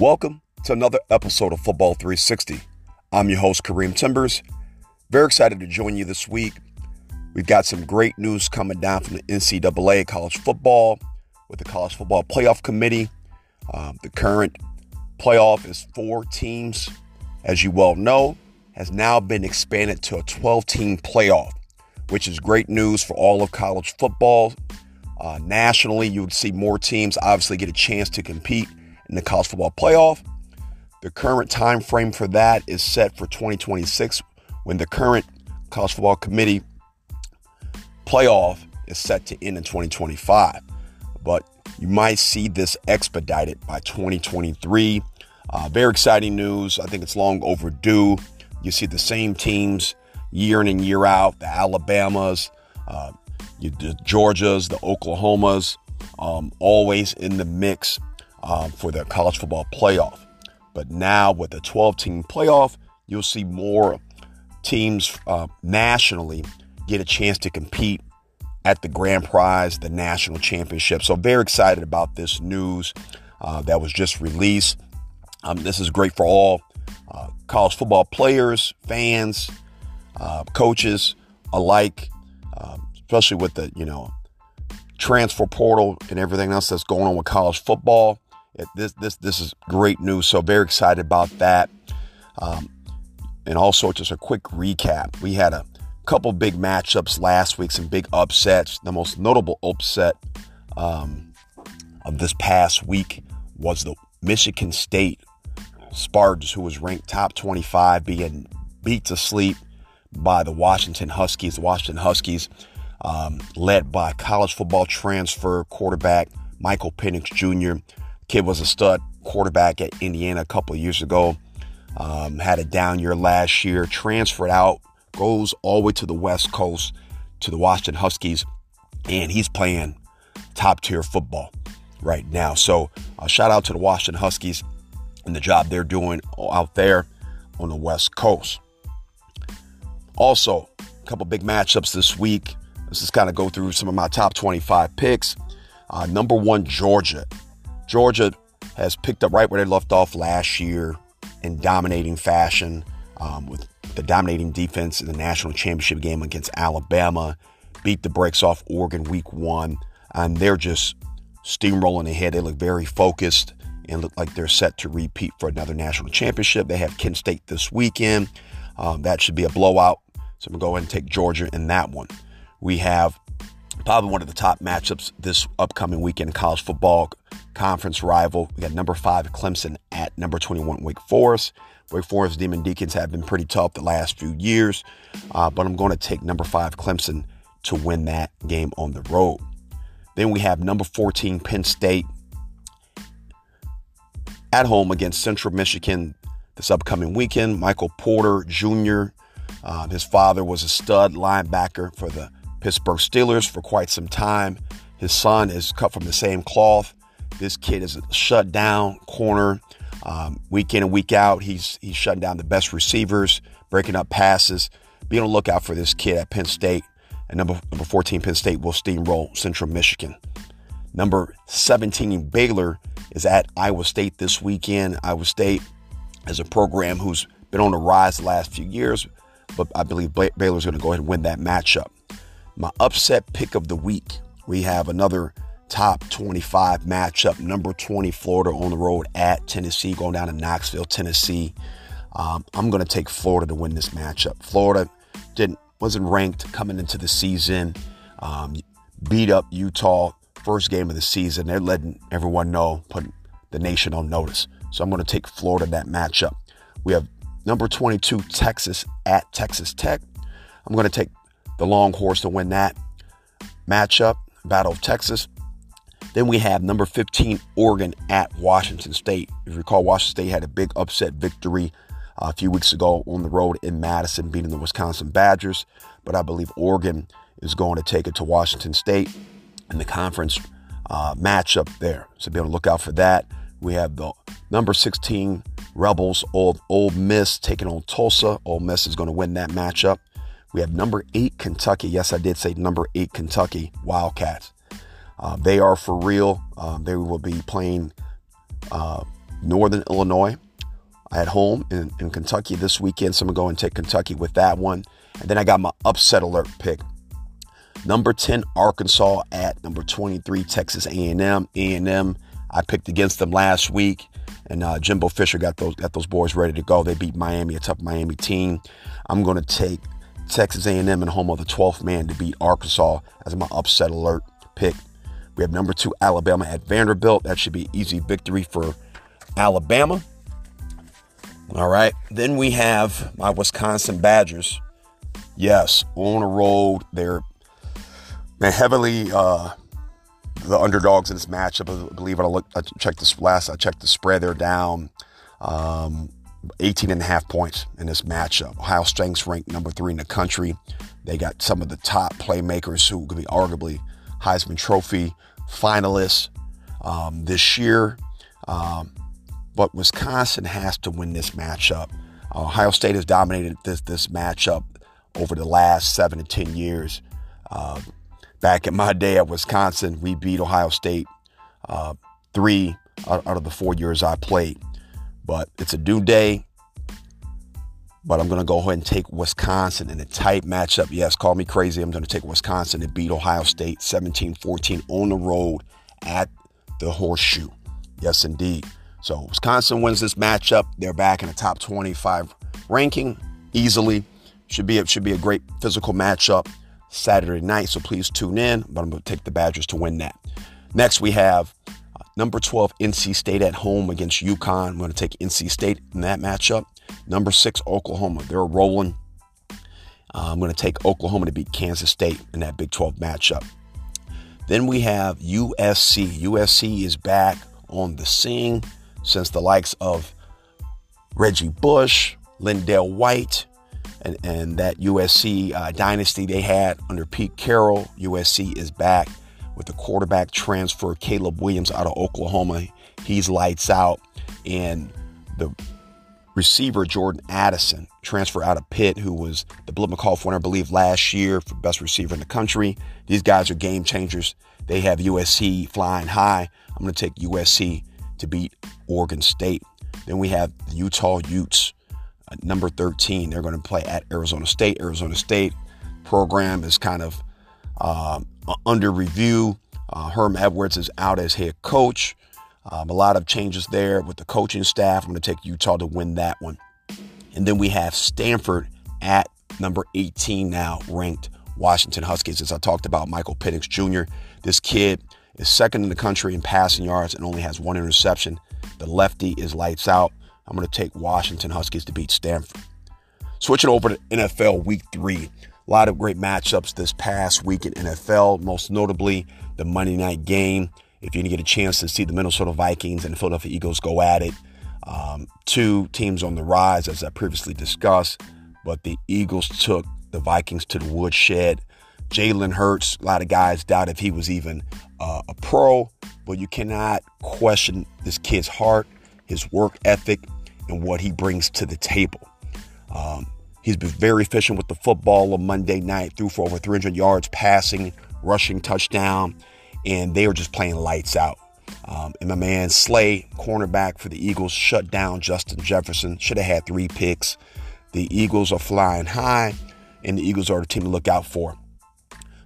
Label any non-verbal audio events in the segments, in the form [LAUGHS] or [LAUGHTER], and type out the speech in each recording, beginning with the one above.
Welcome to another episode of Football 360. I'm your host, Kareem Timbers. Very excited to join you this week. We've got some great news coming down from the NCAA college football with the College Football Playoff Committee. Um, the current playoff is four teams, as you well know, has now been expanded to a 12 team playoff, which is great news for all of college football. Uh, nationally, you would see more teams obviously get a chance to compete in the college football playoff. The current time frame for that is set for 2026 when the current college football committee playoff is set to end in 2025. But you might see this expedited by 2023. Uh, very exciting news. I think it's long overdue. You see the same teams year in and year out the Alabamas, uh, the Georgias, the Oklahomas, um, always in the mix um, for the college football playoff. But now with the 12 team playoff, you'll see more teams uh, nationally get a chance to compete at the grand prize, the national championship. So, very excited about this news uh, that was just released. Um, this is great for all uh, college football players, fans, uh, coaches alike, um, especially with the you know transfer portal and everything else that's going on with college football. This this this is great news. So very excited about that. Um, and also just a quick recap. We had a couple big matchups last week, some big upsets. The most notable upset um, of this past week was the Michigan State Spartans, who was ranked top 25, being beat to sleep by the Washington Huskies. The Washington Huskies, um, led by college football transfer quarterback Michael Penix Jr. Kid was a stud quarterback at Indiana a couple years ago. Um, had a down year last year, transferred out, goes all the way to the West Coast to the Washington Huskies, and he's playing top tier football right now. So, uh, shout out to the Washington Huskies and the job they're doing out there on the West Coast. Also, a couple big matchups this week. Let's just kind of go through some of my top 25 picks. Uh, number one, Georgia. Georgia has picked up right where they left off last year in dominating fashion um, with the dominating defense in the national championship game against Alabama, beat the brakes off Oregon week one, and they're just steamrolling ahead. They look very focused and look like they're set to repeat for another national championship. They have Kent State this weekend. Um, that should be a blowout. So I'm going to go ahead and take Georgia in that one. We have probably one of the top matchups this upcoming weekend in college football conference rival. We got number five Clemson at number 21 Wake Forest. Wake Forest Demon Deacons have been pretty tough the last few years, uh, but I'm going to take number five Clemson to win that game on the road. Then we have number 14 Penn State at home against Central Michigan this upcoming weekend. Michael Porter Jr., uh, his father was a stud linebacker for the Pittsburgh Steelers for quite some time. His son is cut from the same cloth. This kid is a shut down corner. Um, week in and week out, he's he's shutting down the best receivers, breaking up passes. Be on the lookout for this kid at Penn State. And number number 14, Penn State will steamroll Central Michigan. Number 17, Baylor is at Iowa State this weekend. Iowa State is a program who's been on the rise the last few years, but I believe Baylor's going to go ahead and win that matchup. My upset pick of the week, we have another top 25 matchup. Number 20, Florida on the road at Tennessee, going down to Knoxville, Tennessee. Um, I'm going to take Florida to win this matchup. Florida didn't wasn't ranked coming into the season. Um, beat up Utah first game of the season. They're letting everyone know, putting the nation on notice. So I'm going to take Florida that matchup. We have number 22 Texas at Texas Tech. I'm going to take the Longhorns to win that matchup, Battle of Texas. Then we have number 15, Oregon at Washington State. If you recall, Washington State had a big upset victory uh, a few weeks ago on the road in Madison, beating the Wisconsin Badgers. But I believe Oregon is going to take it to Washington State in the conference uh, matchup there. So be on the lookout for that. We have the number 16 Rebels, Old Ole Miss, taking on Tulsa. Ole Miss is going to win that matchup. We have number eight Kentucky. Yes, I did say number eight Kentucky Wildcats. Uh, they are for real. Um, they will be playing uh, Northern Illinois at home in, in Kentucky this weekend. So I'm going to go and take Kentucky with that one. And then I got my upset alert pick. Number 10, Arkansas at number 23, Texas A&M. A&M, I picked against them last week. And uh, Jimbo Fisher got those got those boys ready to go. They beat Miami, a tough Miami team. I'm going to take Texas A&M and home of the 12th man to beat Arkansas as my upset alert pick. We have number two Alabama at Vanderbilt. That should be easy victory for Alabama. All right. Then we have my Wisconsin Badgers. Yes, on the road. They're man, heavily uh, the underdogs in this matchup. I believe I looked, I checked this last. I checked the spread. They're down um, 18 and a half points in this matchup. Ohio State's ranked number three in the country. They got some of the top playmakers who could be arguably Heisman Trophy finalists um, this year. Um, but Wisconsin has to win this matchup. Ohio State has dominated this this matchup over the last seven to ten years. Uh, back in my day at Wisconsin, we beat Ohio State uh, three out, out, of the four years I played. But it's a new day. But I'm going to go ahead and take Wisconsin in a tight matchup. Yes, call me crazy. I'm going to take Wisconsin to beat Ohio State 17 14 on the road at the Horseshoe. Yes, indeed. So Wisconsin wins this matchup. They're back in the top 25 ranking easily. Should be a, should be a great physical matchup Saturday night. So please tune in. But I'm going to take the Badgers to win that. Next we have uh, number 12 NC State at home against UConn. I'm going to take NC State in that matchup. Number six Oklahoma. They're rolling. Uh, I'm going to take Oklahoma to beat Kansas State in that Big 12 matchup. Then we have USC. USC is back on the scene since the likes of Reggie Bush, LenDale White, and, and that USC uh, dynasty they had under Pete Carroll. USC is back with the quarterback transfer, Caleb Williams out of Oklahoma. He's lights out. And the receiver, Jordan Addison, transfer out of Pitt, who was the Biletnikoff winner, I believe, last year for best receiver in the country. These guys are game changers. They have USC flying high. I'm going to take USC to beat Oregon State. Then we have the Utah Utes, uh, number 13. They're going to play at Arizona State. Arizona State program is kind of uh, under review. Uh, Herm Edwards is out as head coach. Um, a lot of changes there with the coaching staff. I'm going to take Utah to win that one. And then we have Stanford at number 18 now, ranked Washington Huskies. As I talked about, Michael Penix Jr. This kid is second in the country in passing yards and only has one interception. The lefty is lights out. I'm going to take Washington Huskies to beat Stanford. Switching over to NFL Week 3. A lot of great matchups this past week in NFL, most notably the Monday night game. If you get a chance to see the Minnesota Vikings and Philadelphia Eagles go at it, um, two teams on the rise, as I previously discussed, but the Eagles took the Vikings to the woodshed. Jalen Hurts, a lot of guys doubt if he was even uh, a pro, but you cannot question this kid's heart, his work ethic, and what he brings to the table. Um, he's been very efficient with the football on Monday night, threw for over 300 yards passing, rushing touchdown, and they were just playing lights out. Um, and my man Slay, cornerback for the Eagles, shut down Justin Jefferson. Should have had three picks. The Eagles are flying high, and the Eagles are the team to look out for.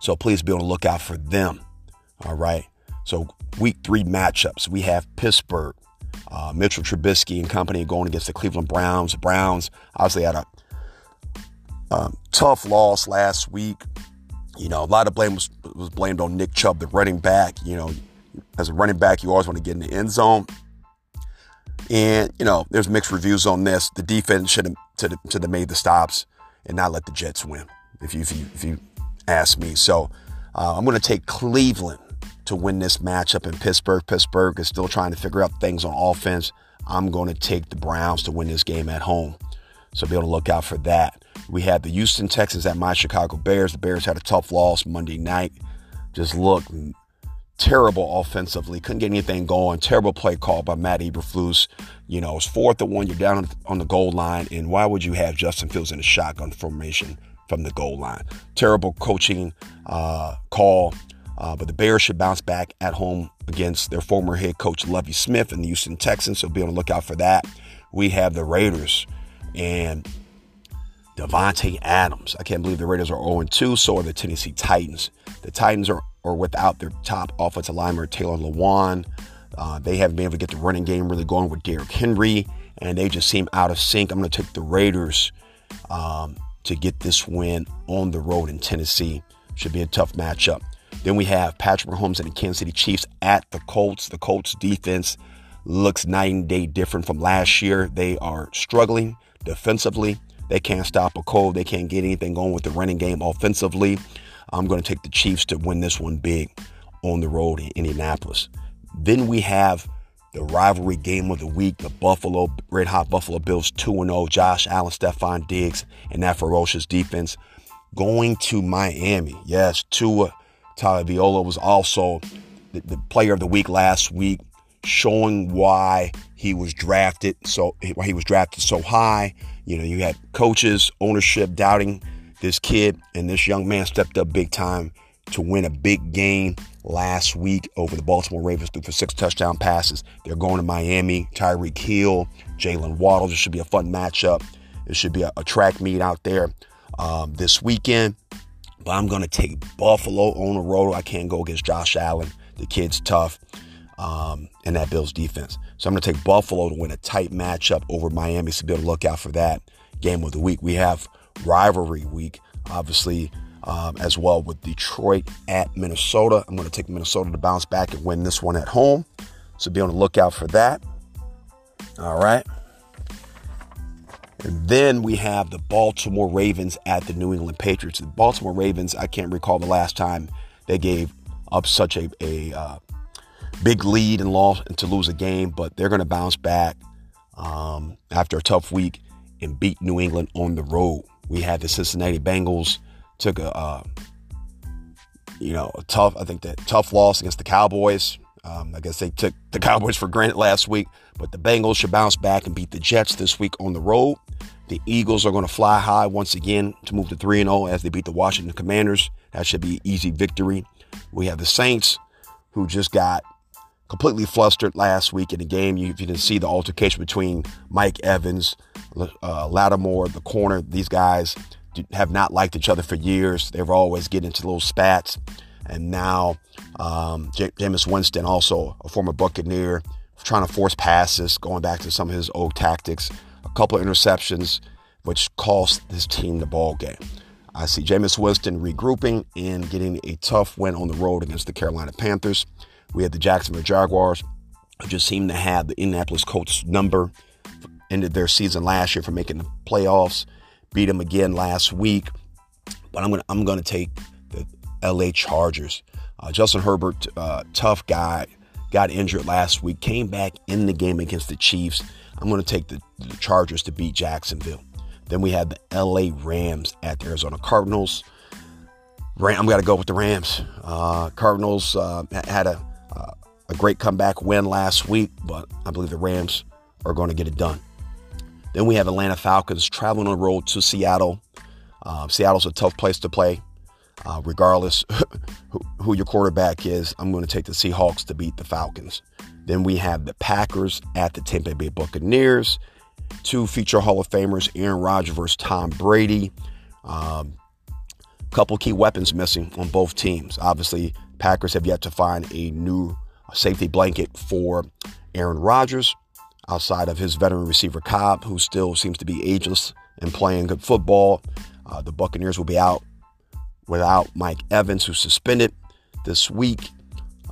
So please be on the lookout for them. All right. So week three matchups, we have Pittsburgh, uh, Mitchell Trubisky and company going against the Cleveland Browns. Browns obviously had a um, tough loss last week. You know, a lot of blame was, was blamed on Nick Chubb, the running back. You know, as a running back, you always want to get in the end zone. And, you know, there's mixed reviews on this. The defense should have, should have made the stops and not let the Jets win. If you, if you, if you ask me. So uh, I'm going to take Cleveland to win this matchup in Pittsburgh. Pittsburgh is still trying to figure out things on offense. I'm going to take the Browns to win this game at home. So be on the lookout for that. We had the Houston Texans at my Chicago Bears. The Bears had a tough loss Monday night. Just looked terrible offensively. Couldn't get anything going. Terrible play call by Matt Eberflus. You know, it's fourth and one. You're down on the goal line. And why would you have Justin Fields in a shotgun formation? from the goal line. Terrible coaching uh, call. Uh, but the Bears should bounce back at home against their former head coach Lovie Smith and the Houston Texans. So be on the lookout for that. We have the Raiders and Davante Adams. I can't believe the Raiders are 0-2. So are the Tennessee Titans. The Titans are, are without their top offensive lineman Taylor Lewan. Uh, they haven't been able to get the running game really going with Derrick Henry, and they just seem out of sync. I'm going to take the Raiders um, to get this win on the road in Tennessee. Should be a tough matchup. Then we have Patrick Mahomes and the Kansas City Chiefs at the Colts. The Colts defense looks night and day different from last year. They are struggling defensively. They can't stop a cold. They can't get anything going with the running game offensively. I'm going to take the Chiefs to win this one big on the road in Indianapolis. Then we have the rivalry game of the week, the Buffalo, Red Hot Buffalo Bills 2 0, Josh Allen, Stefon Diggs, and that ferocious defense going to Miami. Yes, Tua Tagovailoa was also the, the, player of the week last week, showing why he was drafted so why he was drafted so high. You know, you had coaches, ownership doubting this kid, and this young man stepped up big time to win a big game last week over the Baltimore Ravens threw for six touchdown passes. They're going to Miami. Tyreek Hill, Jaylen Waddle. This should be a fun matchup. It should be a, a track meet out there um, this weekend. But I'm going to take Buffalo on the road. I can't go against Josh Allen. The kid's tough. Um, and that Bills defense. So I'm going to take Buffalo to win a tight matchup over Miami. So be on the lookout for that game of the week. We have rivalry week, obviously, um, as well with Detroit at Minnesota. I'm going to take Minnesota to bounce back and win this one at home. So be on the lookout for that. All right. And then we have the Baltimore Ravens at the New England Patriots. The Baltimore Ravens, I can't recall the last time they gave up such a, a uh, big lead and lost and to lose a game, but they're going to bounce back um, after a tough week and beat New England on the road. We had the Cincinnati Bengals took a uh, you know a tough I think that tough loss against the Cowboys. Um, I guess they took the [LAUGHS] Cowboys for granted last week, but the Bengals should bounce back and beat the Jets this week on the road. The Eagles are going to fly high once again to move to 3 0 as they beat the Washington Commanders. That should be easy victory. We have the Saints who just got completely flustered last week in the game. You, you didn't see the altercation between Mike Evans, uh, Lattimore, the corner. These guys have not liked each other for years. They were always getting into little spats. And now um, J- Jameis Winston, also a former Buccaneer, trying to force passes, going back to some of his old tactics. A couple of interceptions, which cost his team the ball game. I see Jameis Winston regrouping and getting a tough win on the road against the Carolina Panthers. We had the Jacksonville Jaguars, who just seem to have the Indianapolis Colts number. Ended their season last year for making the playoffs. Beat them again last week. But I'm gonna I'm gonna take the LA Chargers. Uh, Justin Herbert, uh, tough guy, got injured last week, came back in the game against the Chiefs. I'm to take the, the, Chargers to beat Jacksonville. Then we have the LA Rams at the Arizona Cardinals. Ram, I'm going to go with the Rams. Uh, Cardinals uh, had a, uh, a great comeback win last week, but I believe the Rams are going to get it done. Then we have Atlanta Falcons traveling on the road to Seattle. Uh, Seattle's a tough place to play. Uh, regardless [LAUGHS] who, who, your quarterback is, I'm going to take the Seahawks to beat the Falcons. Then we have the Packers at the Tampa Bay Buccaneers. Two future Hall of Famers, Aaron Rodgers versus Tom Brady. Um, couple key weapons missing on both teams. Obviously, Packers have yet to find a new safety blanket for Aaron Rodgers outside of his veteran receiver Cobb, who still seems to be ageless and playing good football. Uh, the Buccaneers will be out without Mike Evans, who's suspended this week.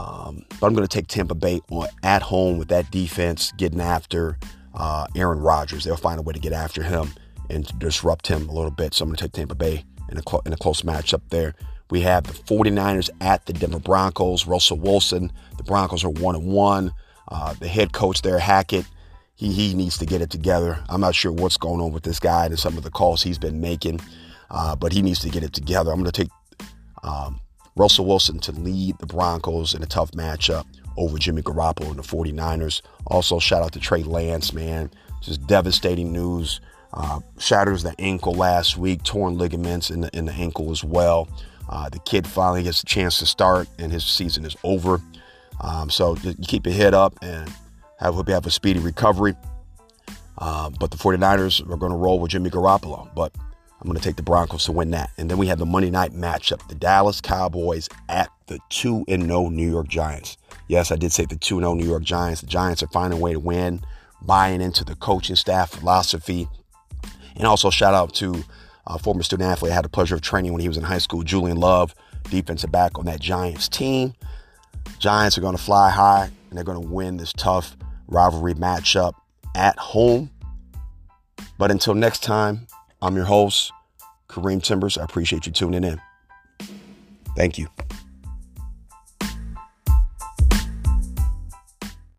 Um, but I'm going to take Tampa Bay on, at home with that defense getting after uh, Aaron Rodgers. They'll find a way to get after him and disrupt him a little bit. So I'm going to take Tampa Bay in a, cl- in a close matchup there. We have the 49ers at the Denver Broncos. Russell Wilson. The Broncos are one and one. Uh, the head coach there, Hackett, he he needs to get it together. I'm not sure what's going on with this guy and some of the calls he's been making, uh, but he needs to get it together. I'm going to take um, Russell Wilson to lead the Broncos in a tough matchup over Jimmy Garoppolo and the 49ers. Also, shout out to Trey Lance, man. Just devastating news. Uh, shatters the ankle last week, torn ligaments in the, in the ankle as well. Uh, the kid finally gets a chance to start, and his season is over. Um, so keep your head up and have, hope you have a speedy recovery. Uh, but the 49ers are going to roll with Jimmy Garoppolo. But I'm going to take the Broncos to win that. And then we have the Monday night matchup the Dallas Cowboys at the 2 0 New York Giants. Yes, I did say the 2 0 New York Giants. The Giants are finding a way to win, buying into the coaching staff philosophy. And also, shout out to a former student athlete I had the pleasure of training when he was in high school, Julian Love, defensive back on that Giants team. Giants are going to fly high and they're going to win this tough rivalry matchup at home. But until next time, I'm your host, Kareem Timbers. I appreciate you tuning in. Thank you.